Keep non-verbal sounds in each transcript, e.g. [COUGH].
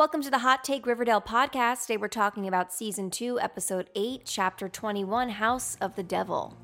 Welcome to the Hot Take Riverdale podcast. Today we're talking about season 2, episode 8, chapter 21, House of the Devil.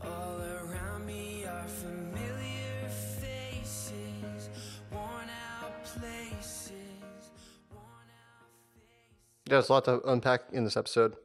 All around me are familiar faces, worn out places, worn out faces. There's a lot to unpack in this episode.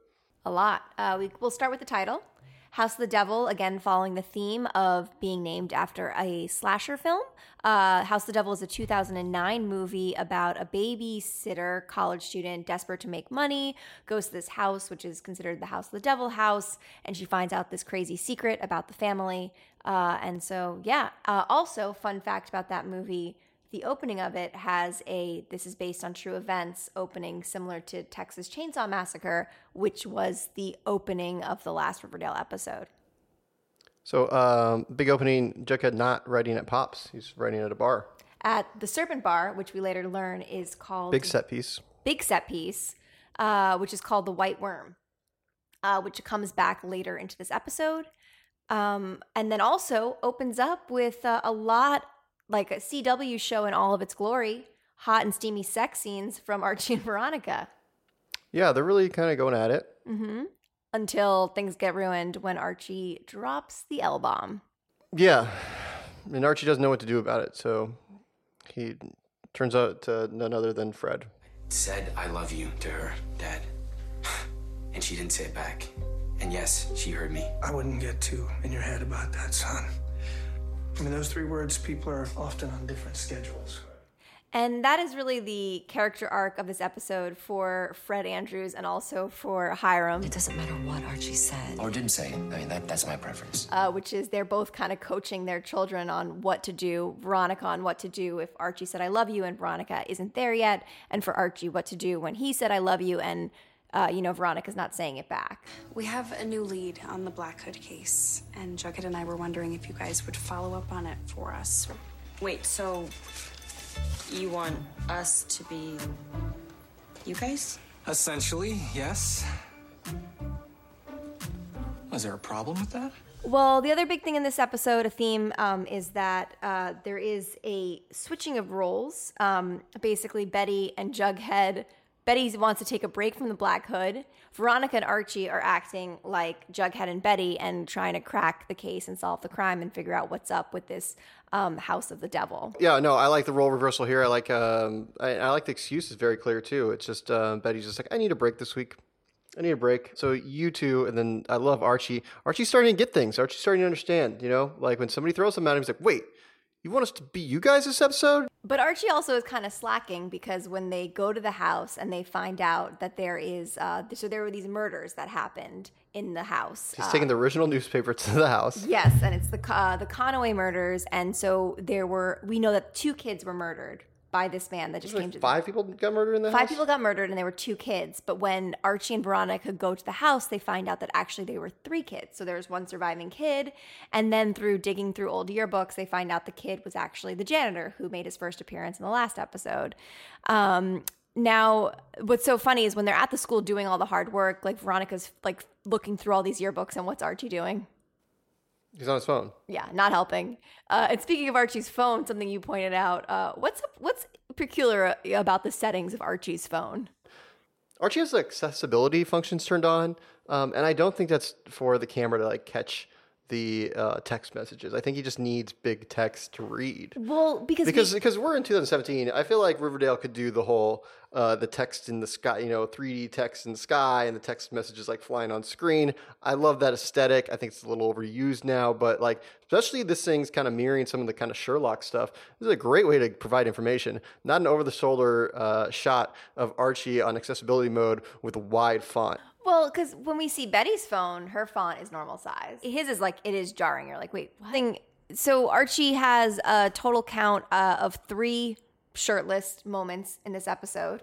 A lot. Uh, we, we'll start with the title House of the Devil, again, following the theme of being named after a slasher film. Uh, House of the Devil is a 2009 movie about a babysitter college student desperate to make money, goes to this house, which is considered the House of the Devil house, and she finds out this crazy secret about the family. Uh, and so, yeah. Uh, also, fun fact about that movie the opening of it has a this is based on true events opening similar to Texas Chainsaw Massacre, which was the opening of the last Riverdale episode. So, um, big opening. Jughead not writing at Pops. He's writing at a bar. At the Serpent Bar, which we later learn is called Big set piece. big set piece, uh, which is called the White Worm, uh, which comes back later into this episode. Um, and then also opens up with uh, a lot like a CW show in all of its glory, hot and steamy sex scenes from [LAUGHS] Archie and Veronica. Yeah, they're really kind of going at it. Mm-hmm. Until things get ruined when Archie drops the L bomb. Yeah, and Archie doesn't know what to do about it, so he turns out to none other than Fred. said I love you to her, Dad. [SIGHS] And she didn't say it back. And yes, she heard me. I wouldn't get too in your head about that, son. I mean, those three words, people are often on different schedules. And that is really the character arc of this episode for Fred Andrews and also for Hiram. It doesn't matter what Archie said. Or didn't say. I mean, that, that's my preference. uh, which is they're both kind of coaching their children on what to do. Veronica on what to do if Archie said "I love you" and Veronica isn't there yet, and for Archie what to do when he said "I love you" and uh, you know Veronica's not saying it back. We have a new lead on the Black Hood case, and Jughead and I were wondering if you guys would follow up on it for us. Wait, so you want us to be you guys? Essentially, yes. Was there a problem with that? Well, the other big thing in this episode, a theme, um, is that uh, there is a switching of roles. Um, basically, Betty and Jughead. Betty wants to take a break from the Black Hood. Veronica and Archie are acting like Jughead and Betty and trying to crack the case and solve the crime and figure out what's up with this um, House of the Devil. Yeah, no, I like the role reversal here. I like, um, I, I like the excuse is very clear too. It's just uh, Betty's just like, I need a break this week. I need a break. So you two, and then I love Archie. Archie's starting to get things. Archie's starting to understand. You know, like when somebody throws him at him, he's like, "Wait, you want us to be you guys this episode?" But Archie also is kind of slacking because when they go to the house and they find out that there is, uh, so there were these murders that happened in the house. He's Uh, taking the original newspaper to the house. Yes, and it's the uh, the Conaway murders, and so there were. We know that two kids were murdered by this man that just came to. Five people got murdered in the Five house. people got murdered, and there were two kids. But when Archie and Veronica go to the house, they find out that actually they were three kids. So there was one surviving kid, and then through digging through old yearbooks, they find out the kid was actually the janitor who made his first appearance in the last episode. Um, now, what's so funny is when they're at the school doing all the hard work, like Veronica's like looking through all these yearbooks, and what's Archie doing? He's on his phone. Yeah, not helping. Uh, and speaking of Archie's phone, something you pointed out, uh, what's what's peculiar about the settings of Archie's phone? Archie has accessibility functions turned on, um, and I don't think that's for the camera to like catch the uh, text messages. I think he just needs big text to read. Well, because we- because because we're in 2017, I feel like Riverdale could do the whole uh, the text in the sky, you know, 3D text in the sky, and the text messages like flying on screen. I love that aesthetic. I think it's a little overused now, but like especially this thing's kind of mirroring some of the kind of Sherlock stuff. This is a great way to provide information, not an over the shoulder uh, shot of Archie on accessibility mode with a wide font. Well, because when we see Betty's phone, her font is normal size. His is like it is jarring. You're like, wait, what? Thing- So Archie has a total count uh, of three shirtless moments in this episode.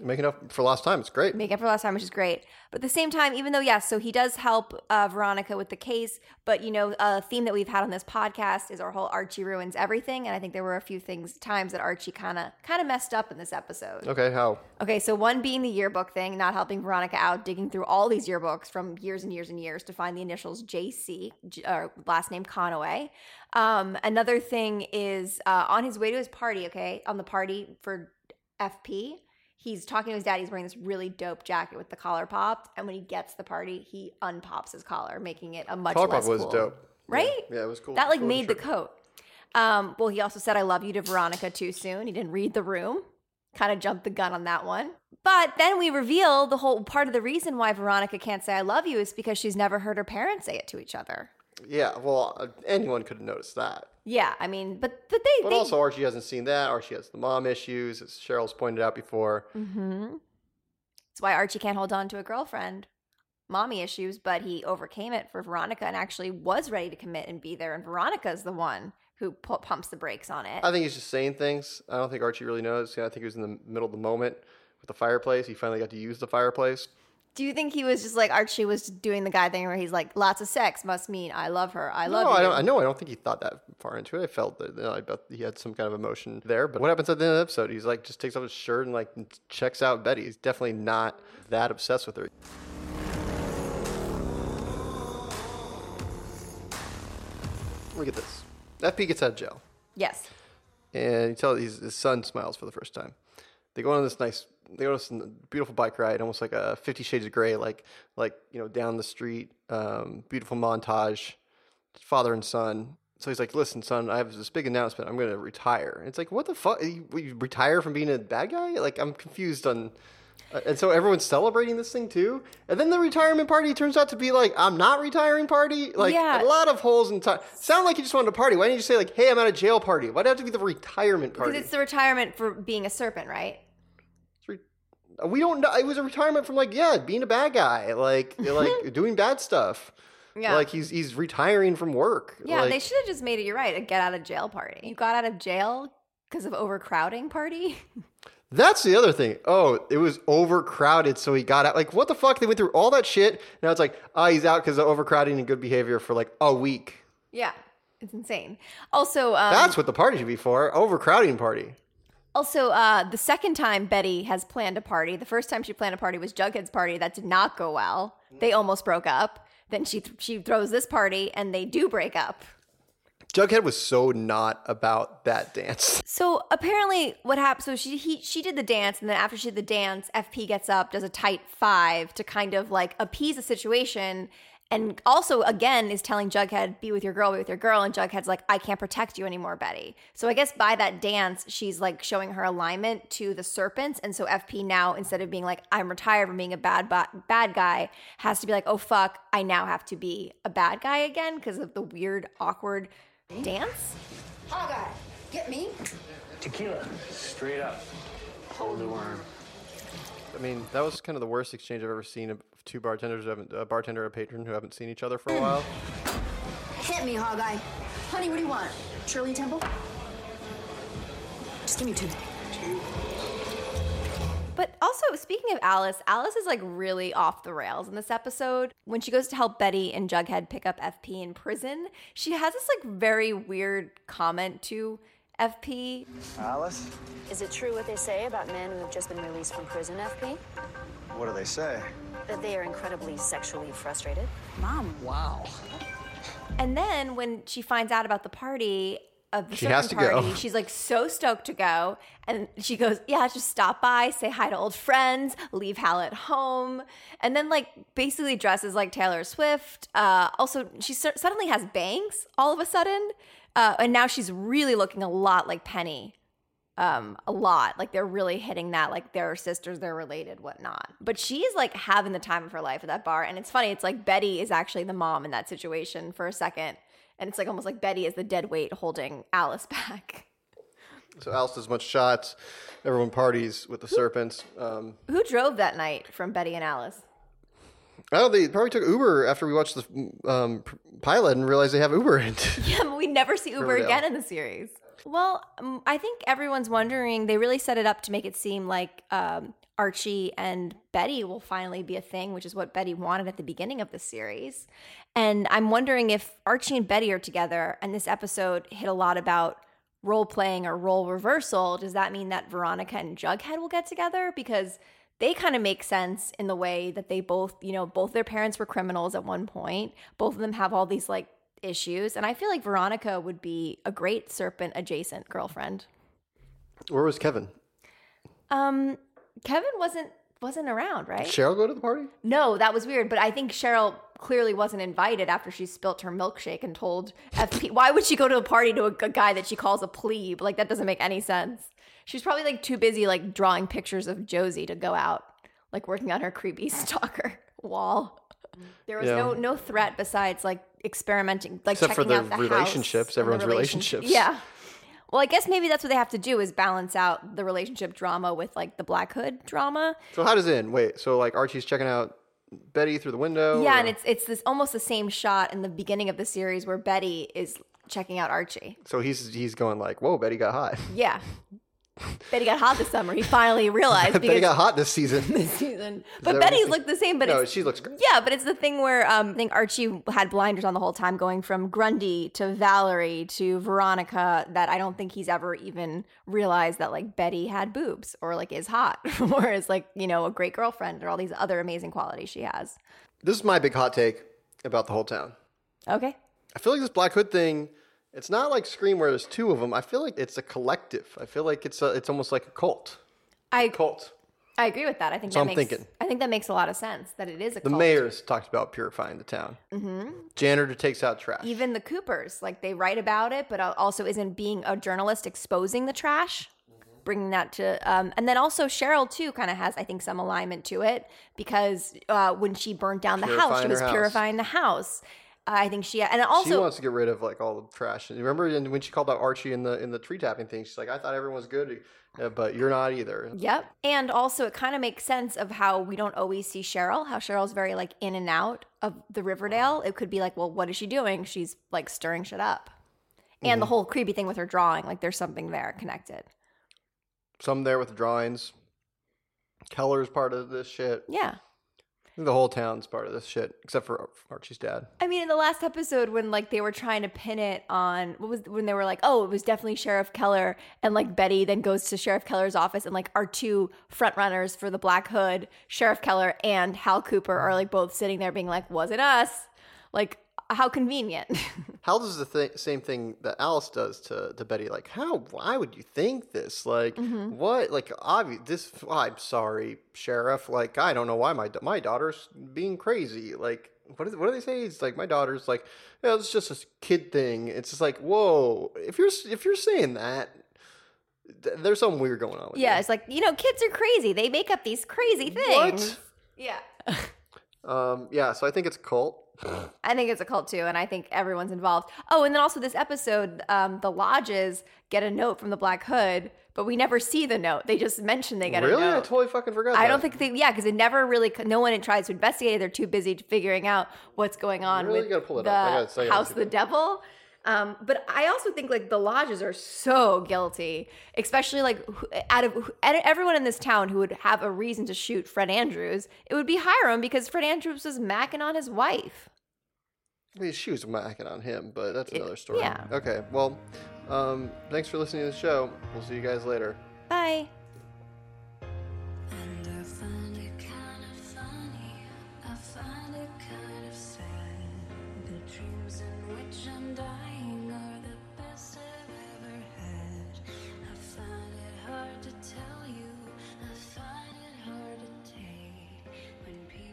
Making up for lost time. It's great. make up for last time, which is great. But at the same time, even though yes, so he does help uh, Veronica with the case, but you know, a theme that we've had on this podcast is our whole Archie ruins everything, and I think there were a few things times that Archie kind of kind of messed up in this episode. Okay, how? Okay, so one being the yearbook thing, not helping Veronica out, digging through all these yearbooks from years and years and years to find the initials JC, or last name Conaway. Um, another thing is uh, on his way to his party, okay, on the party for FP, he's talking to his dad. He's wearing this really dope jacket with the collar popped, and when he gets the party, he unpops his collar, making it a much Collar less pop was cool. dope. right? Yeah, it was cool. That like Cool made the coat. Um, well, he also said "I love you" to Veronica too soon. He didn't read the room. Kind of jumped the gun on that one. But then we reveal the whole part of the reason why Veronica can't say "I love you" is because she's never heard her parents say it to each other. Yeah, well, uh, anyone could have noticed that. Yeah, I mean, but but they, But they also, Archie hasn't seen that. Archie has the mom issues, as Cheryl's pointed out before. Mm-hmm. That's why Archie can't hold on to a girlfriend. Mommy issues, but he overcame it for Veronica and actually was ready to commit and be there. And Veronica's the one who pu- pumps the brakes on it. I think he's just saying things. I don't think Archie really knows. I think he was in the middle of the moment with the fireplace. He finally got to use the fireplace. Do you think he was just like Archie was doing the guy thing where he's like, lots of sex must mean I love her. I love her. no, you. I don't. I know. I don't think he thought that far into it. I felt that. You know, I bet he had some kind of emotion there. But what happens at the end of the episode? He's like, just takes off his shirt and like checks out Betty. He's definitely not that obsessed with her. Look at this. FP gets out of jail, Yes. and you tell his, his son smiles for the first time. They go on this nice, they go on this beautiful bike ride, almost like a Fifty Shades of Grey, like like you know down the street, um, beautiful montage, father and son. So he's like, "Listen, son, I have this big announcement. I'm going to retire." And it's like, "What the fuck? You, you retire from being a bad guy?" Like I'm confused on. uh, And so everyone's celebrating this thing too, and then the retirement party turns out to be like I'm not retiring party. Like Yeah. a lot of holes in time. Sound like you just wanted to party. Why didn't you say like, "Hey, I'm at a jail party"? Why'd it have to be the retirement party? Because it's the retirement for being a serpent, right? We don't know. It was a retirement from like yeah, being a bad guy, like [LAUGHS] like doing bad stuff. Yeah. Like he's he's retiring from work. Yeah, Like, they should have just made it, you're right, a get out of jail party. You got out of jail because of overcrowding party? [LAUGHS] That's the other thing. Oh, it was overcrowded, so he got out. Like, what the fuck? They went through all that shit. Now it's like, oh, he's out because of overcrowding and good behavior for like a week. yeah, it's insane. Also, um, That's what the party should be for. Overcrowding party. Also, uh, the second time Betty has planned a party, the first time she planned a party was Jughead's party. That did not go well. They almost broke up. Then she th- she throws this party, and they do break up. Jughead was so not about that dance. [LAUGHS] So apparently, what happened? So she he she did the dance, and then after she did the dance, FP gets up, does a tight five to kind of like appease the situation, and also again is telling Jughead, "Be with your girl, be with your girl," and Jughead's like, "I can't protect you anymore, Betty." So I guess by that dance, she's like showing her alignment to the serpents, and so FP now instead of being like, "I'm retired from being a bad ba- bad guy," has to be like, "Oh fuck, I now have to be a bad guy again because of the weird, awkward dance." Hog Eye, get me? Tequila. Straight up. Hold the worm. I mean, that was kind of the worst exchange I've ever seen of two bartenders, who haven't, a bartender and a patron who haven't seen each other for a while. Hit me, Hog Eye. Honey, what do you want? Shirley Temple? Just give me two. But also, speaking of Alice, Alice is like really off the rails in this episode. When she goes to help Betty and Jughead pick up FP in prison, she has this like very weird comment to FP. Alice, Is it true what they say about men who have just been released from prison, FP? what do they say? That they are incredibly sexually frustrated? Mom. Wow. And then when she finds out about the party of the She has to go. party, she's like so stoked to go. And she goes, Yeah, just stop by, say hi to old friends, leave Hal at home. And then, like, basically dresses like Taylor Swift. Uh, also, she su- suddenly has bangs all of a sudden. Uh, and now she's really looking a lot like Penny. Um, a lot. Like they're really hitting that, like they're sisters, they're related, whatnot. But she's like having the time of her life at that bar. And it's funny, it's like Betty is actually the mom in that situation for a second. And it's like almost like Betty is the dead weight holding Alice [LAUGHS] back. So Alice does much shots. Everyone parties with the serpents. Um, Who drove that night from Betty and Alice? Oh, they probably took Uber after we watched the um, pilot and realized they have Uber. in. [LAUGHS] Yeah, but we never see Uber Riverdale. again in the series. Well, um, I think everyone's wondering. They really set it up to make it seem like um, Archie and Betty will finally be a thing, which is what Betty wanted at the beginning of the series. And I'm wondering if Archie and Betty are together, and this episode hit a lot about role playing or role reversal. Does that mean that Veronica and Jughead will get together? Because they kind of make sense in the way that they both, you know, both their parents were criminals at one point. Both of them have all these like issues. And I feel like Veronica would be a great serpent adjacent girlfriend. Where was Kevin? Um, Kevin wasn't wasn't around, right? Did Cheryl go to the party? No, that was weird. But I think Cheryl clearly wasn't invited after she spilt her milkshake and told FP. Why would she go to a party to a guy that she calls a plebe? Like that doesn't make any sense. She's probably like too busy like drawing pictures of Josie to go out, like working on her creepy [LAUGHS] stalker wall. There was Yeah. no no threat besides like experimenting, like Except for checking the out the relationships, and the everyone's relationships. Yeah. Well, I guess maybe that's what they have to do is balance out the relationship drama with like the Black Hood drama. So how does it end? Wait, so like Archie's checking out Betty through the window? Yeah, or- and it's it's this almost the same shot in the beginning of the series where Betty is checking out Archie. so he's he's going like, "Whoa, Betty got hot." Yeah. [LAUGHS] [LAUGHS] Betty got hot this summer. He finally realized [LAUGHS] Betty got hot this season. [LAUGHS] this season. But Betty looked the same, but no, it's, she looks great. yeah, but it's the thing where um, I think Archie had blinders on the whole time, going from Grundy to Valerie to Veronica. That I don't think he's ever even realized that like Betty had boobs or like is hot or is like you know a great girlfriend or all these other amazing qualities she has. This is my big hot take about the whole town. Okay. I feel like this Black Hood thing. It's not like Scream where there's two of them. I feel like it's a collective. I feel like it's a, it's almost like a cult. I Cult. I agree with that. I think So that I'm makes thinking. I think that makes a lot of sense that it is a cult. The cult. mayor's talked about purifying the town. Mhm. Janitor takes out trash. Even the Coopers, like they write about it, but also isn't being a journalist exposing the trash, bringing that to. Um, and then also Cheryl too kind of has, I think, some alignment to it because uh, when she burnt down the house, she was house. purifying the house. I think she and also she wants to get rid of like all the trash. And remember when she called out Archie in the in the tree tapping thing? She's like, "I thought everyone was good, uh, but you're not either." Yep. And also, it kind of makes sense of how we don't always see Cheryl, how Cheryl's very like in and out of the Riverdale. It could be like, well, what is she doing? She's like stirring shit up. And the Mhm. whole creepy thing with her drawing, like there's something there connected. Some there with the drawings. Keller's part of this shit. Yeah. The whole town's part of this shit, except for Archie's dad. I mean, in the last episode, when like they were trying to pin it on what was when they were like, oh, it was definitely Sheriff Keller, and like Betty then goes to Sheriff Keller's office, and like our two front runners for the Black Hood, Sheriff Keller and Hal Cooper, are like both sitting there being like, was it us? Like, how convenient. [LAUGHS] Hal does the th- same thing that Alice does to, to Betty. Like, how? Why would you think this? Like, Mhm. what? Like, obvious. This. I'm sorry, sheriff. Like, I don't know why my my daughter's being crazy. Like, what is? What do they say? It's like my daughter's like, yeah, it's just a kid thing. It's just like, whoa. If you're if you're saying that, th- there's something weird going on with yeah, it's like you know, kids are crazy. They make up these crazy things. Yeah. [LAUGHS] Um. Yeah. So I think it's a cult. I think it's a cult too, and I think everyone's involved. Oh, and then also this episode, um, the lodges get a note from the Black Hood, but we never see the note. They just mention they get really? a note. Really, I totally fucking forgot. I that. don't think they, yeah, because it never really, no one tries to investigate it. They're too busy figuring out what's going on Really? with gotta pull it the up. I gotta- I House of the Devil. Um, but I also think like the lodges are so guilty, especially like out of everyone in this town who would have a reason to shoot Fred Andrews, it would be Hiram because Fred Andrews was macking on his wife. I mean, she was macking on him, but that's another story. yeah. Okay. Well, um, thanks for listening to the show. We'll see you guys later. Bye.